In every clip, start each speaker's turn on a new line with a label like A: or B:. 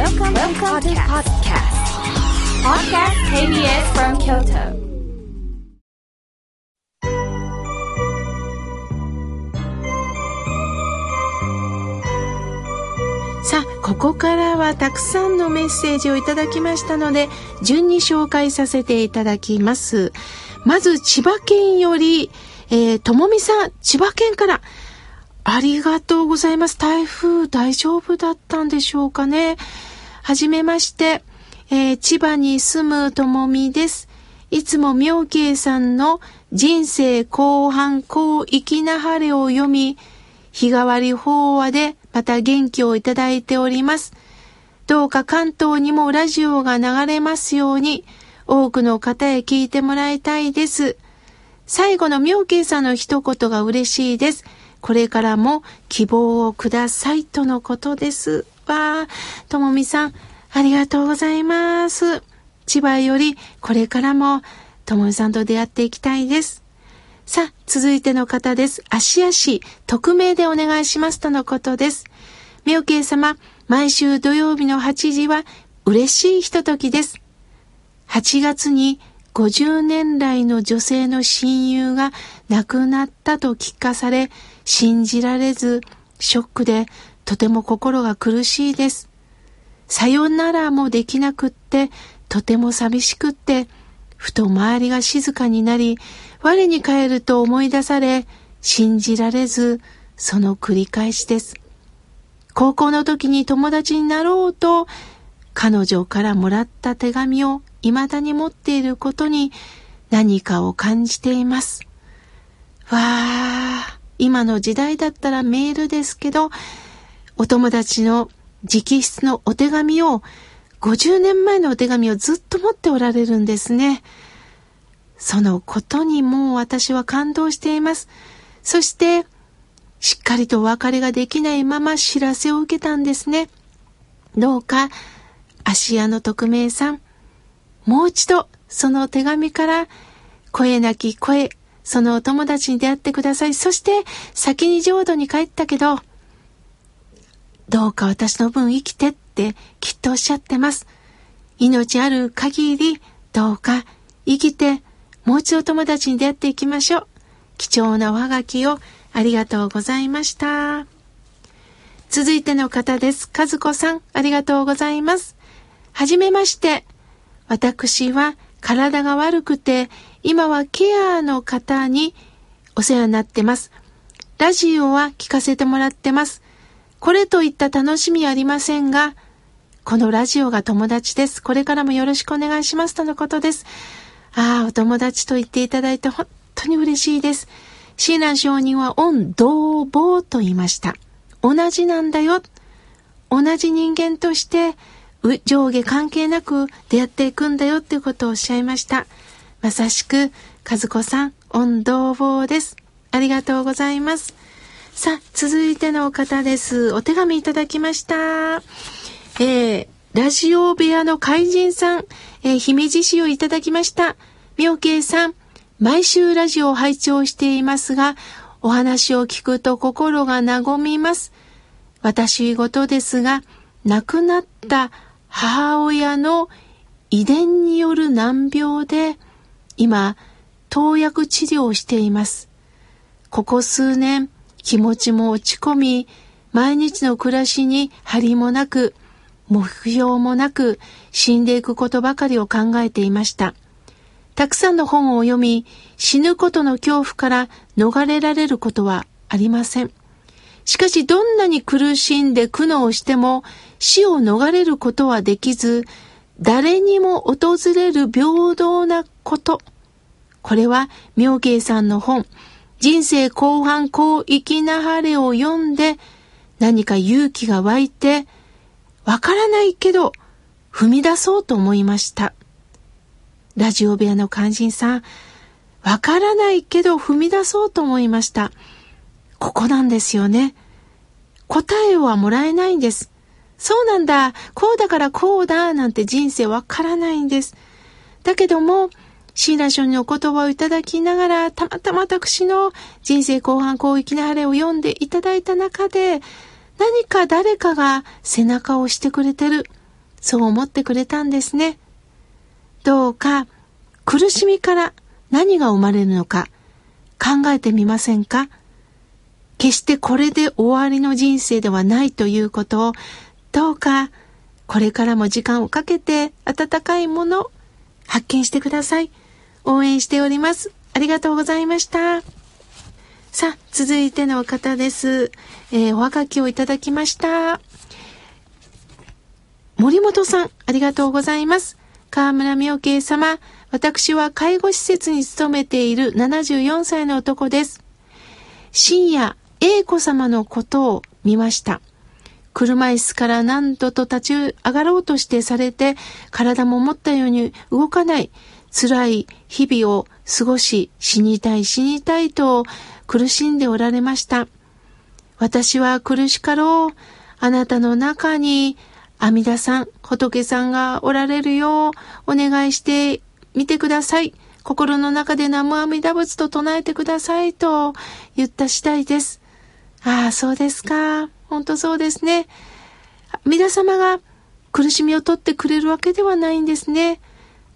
A: Welcome, Welcome to podcast. Podcast KBS from Kyoto.
B: さあ、ここからはたくさんのメッセージをいただきましたので、順に紹介させていただきます。まず、千葉県より、えー、ともみさん、千葉県から、ありがとうございます。台風大丈夫だったんでしょうかね。はじめまして、えー、千葉に住むともみです。いつも妙慶さんの人生後半後粋な晴れを読み、日替わり法話でまた元気をいただいております。どうか関東にもラジオが流れますように、多くの方へ聞いてもらいたいです。最後の妙慶さんの一言が嬉しいです。これからも希望をくださいとのことです。わー、ともみさん、ありがとうございます。千葉よりこれからもともみさんと出会っていきたいです。さあ、続いての方です。足足、匿名でお願いしますとのことです。妙慶様、毎週土曜日の8時は嬉しいひとときです。8月に50年来の女性の親友が亡くなったと聞かされ、信じられず、ショックでとても心が苦しいです。さよならもできなくって、とても寂しくって、ふと周りが静かになり、我に返ると思い出され、信じられず、その繰り返しです。高校の時に友達になろうと、彼女からもらった手紙を未だに持っていることに何かを感じています。わあ、今の時代だったらメールですけど、お友達の直筆のお手紙を、50年前のお手紙をずっと持っておられるんですね。そのことにもう私は感動しています。そして、しっかりとお別れができないまま知らせを受けたんですね。どうか、芦屋の匿名さん、もう一度その手紙から声なき声、そのお友達に出会ってください。そして先に浄土に帰ったけど、どうか私の分生きてってきっとおっしゃってます。命ある限りどうか生きてもう一度友達に出会っていきましょう。貴重なおはがきをありがとうございました。続いての方です。和子さん、ありがとうございます。はじめまして。私は体が悪くて、今はケアの方にお世話になってます。ラジオは聞かせてもらってます。これといった楽しみありませんが、このラジオが友達です。これからもよろしくお願いします。とのことです。ああ、お友達と言っていただいて本当に嬉しいです。シーラン上人は恩同房と言いました。同じなんだよ。同じ人間として上下関係なく出会っていくんだよっていうことをおっしゃいました。まさしく、和子さん、恩同房です。ありがとうございます。さあ、続いての方です。お手紙いただきました。えー、ラジオ部屋の怪人さん、えー、姫路市をいただきました。妙慶さん、毎週ラジオを拝聴していますが、お話を聞くと心が和みます。私事ですが、亡くなった母親の遺伝による難病で、今、投薬治療をしています。ここ数年、気持ちも落ち込み、毎日の暮らしに張りもなく、目標もなく死んでいくことばかりを考えていました。たくさんの本を読み、死ぬことの恐怖から逃れられることはありません。しかしどんなに苦しんで苦悩しても死を逃れることはできず、誰にも訪れる平等なこと。これは妙慶さんの本、人生後半こう生きなはれを読んで何か勇気が湧いて、わからないけど踏み出そうと思いました。ラジオ部屋の肝心さん、わからないけど踏み出そうと思いました。ここなんですよね。答えはもらえないんです。そうなんだ、こうだからこうだ、なんて人生わからないんです。だけども、シーラ書にお言葉をいただきながら、たまたま私の人生後半広域な晴れを読んでいただいた中で、何か誰かが背中を押してくれてる。そう思ってくれたんですね。どうか苦しみから何が生まれるのか考えてみませんか？決してこれで終わりの人生ではないということをどうかこれからも時間をかけて温かいもの発見してください。応援しております。ありがとうございました。さあ、続いての方です。えー、おはがきをいただきました。森本さん、ありがとうございます。河村明慶様、私は介護施設に勤めている74歳の男です。深夜、英子様のことを見ました。車椅子から何度と立ち上がろうとしてされて、体も思ったように動かない、辛い日々を過ごし、死にたい死にたいと苦しんでおられました。私は苦しかろう。あなたの中に阿弥陀さん、仏さんがおられるようお願いしてみてください。心の中で南無阿弥陀仏と唱えてくださいと言った次第です。ああ、そうですか。本当そうですね。皆様が苦しみを取ってくれるわけではないんですね。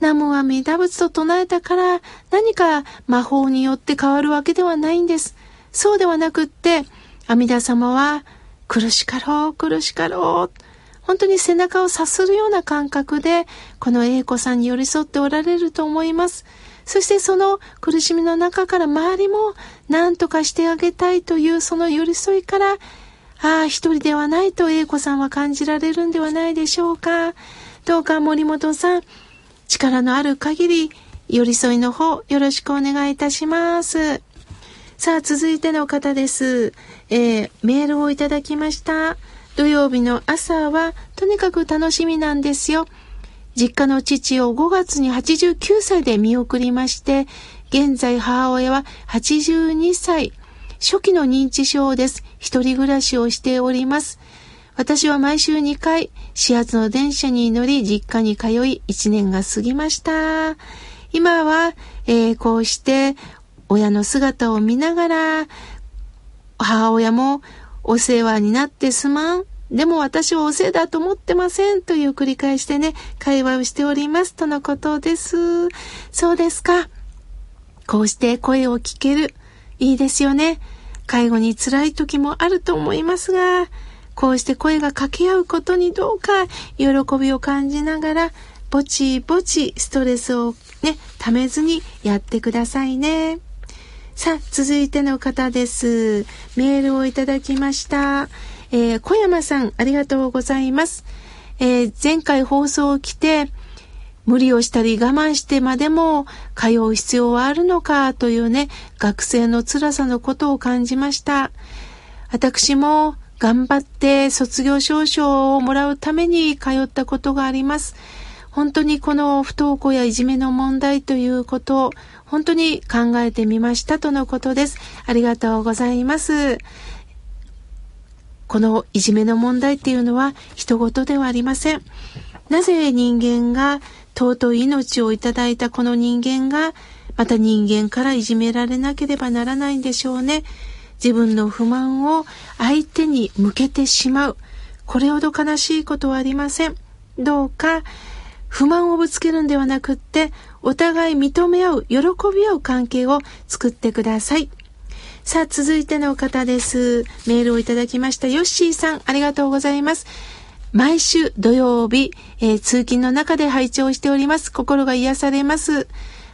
B: 南無阿弥陀仏と唱えたから何か魔法によって変わるわけではないんです。そうではなくって、阿弥陀様は苦しかろう、苦しかろう。本当に背中をさするような感覚で、この英子さんに寄り添っておられると思います。そしてその苦しみの中から周りも何とかしてあげたいというその寄り添いから、ああ、一人ではないと英子さんは感じられるんではないでしょうか。どうか森本さん、力のある限り寄り添いの方よろしくお願いいたします。さあ、続いての方です。えー、メールをいただきました。土曜日の朝はとにかく楽しみなんですよ。実家の父を5月に89歳で見送りまして、現在母親は82歳。初期の認知症です。一人暮らしをしております。私は毎週2回、始発の電車に乗り、実家に通い、1年が過ぎました。今は、えー、こうして、親の姿を見ながら、母親もお世話になってすまん。でも私はお世話だと思ってません。という繰り返しでね、会話をしております。とのことです。そうですか。こうして声を聞ける。いいですよね。介護に辛い時もあると思いますが、こうして声が掛け合うことにどうか喜びを感じながら、ぼちぼちストレスをね、ためずにやってくださいね。さあ、続いての方です。メールをいただきました。えー、小山さん、ありがとうございます。えー、前回放送を来て、無理をしたり我慢してまでも通う必要はあるのかというね、学生の辛さのことを感じました。私も頑張って卒業証書をもらうために通ったことがあります。本当にこの不登校やいじめの問題ということを本当に考えてみましたとのことです。ありがとうございます。このいじめの問題っていうのは人事ではありません。なぜ人間が尊い命をいただいたこの人間がまた人間からいじめられなければならないんでしょうね。自分の不満を相手に向けてしまう。これほど悲しいことはありません。どうか不満をぶつけるんではなくって、お互い認め合う、喜び合う関係を作ってください。さあ、続いての方です。メールをいただきました。ヨッシーさん、ありがとうございます。毎週土曜日、えー、通勤の中で拝聴しております。心が癒されます。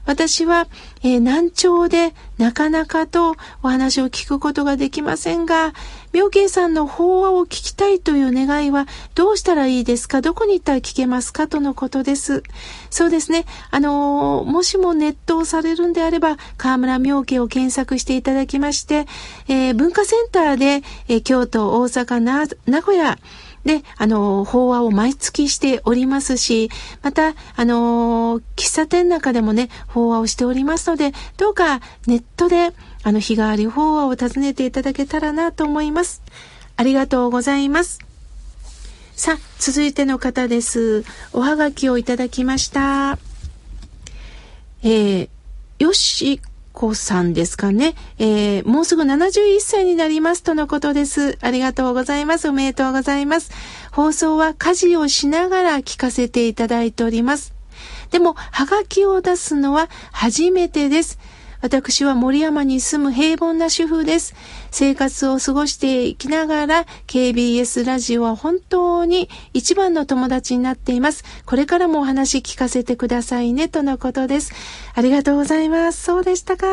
B: 私は、えー、難聴でなかなかとお話を聞くことができませんが、妙慶さんの法話を聞きたいという願いはどうしたらいいですか？どこに行ったら聞けますか？とのことです。そうですね。あのー、もしもネットをされるんであれば、河村妙慶を検索していただきまして、えー、文化センターで、え、京都、大阪、名古屋、で、あの、法話を毎月しておりますし、また、あの、喫茶店中でもね、法話をしておりますので、どうかネットで、あの、日替わり法話を訪ねていただけたらなと思います。ありがとうございます。さあ、続いての方です。おはがきをいただきました。えー、よし子さんですかね。えー、もうすぐ71歳になりますとのことです。ありがとうございます。おめでとうございます。放送は家事をしながら聞かせていただいております。でも、はがきを出すのは初めてです。私は森山に住む平凡な主婦です。生活を過ごしていきながら KBS ラジオは本当に一番の友達になっています。これからもお話聞かせてくださいねとのことです。ありがとうございます。そうでしたか。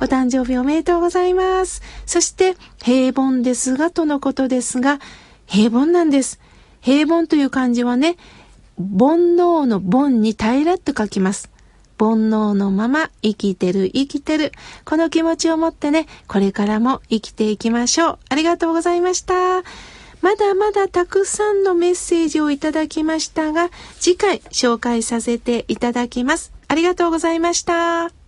B: お誕生日おめでとうございます。そして平凡ですがとのことですが、平凡なんです。平凡という漢字はね、煩悩の煩に平らっと書きます。煩悩のまま生きてる生きてる。この気持ちを持ってね、これからも生きていきましょう。ありがとうございました。まだまだたくさんのメッセージをいただきましたが、次回紹介させていただきます。ありがとうございました。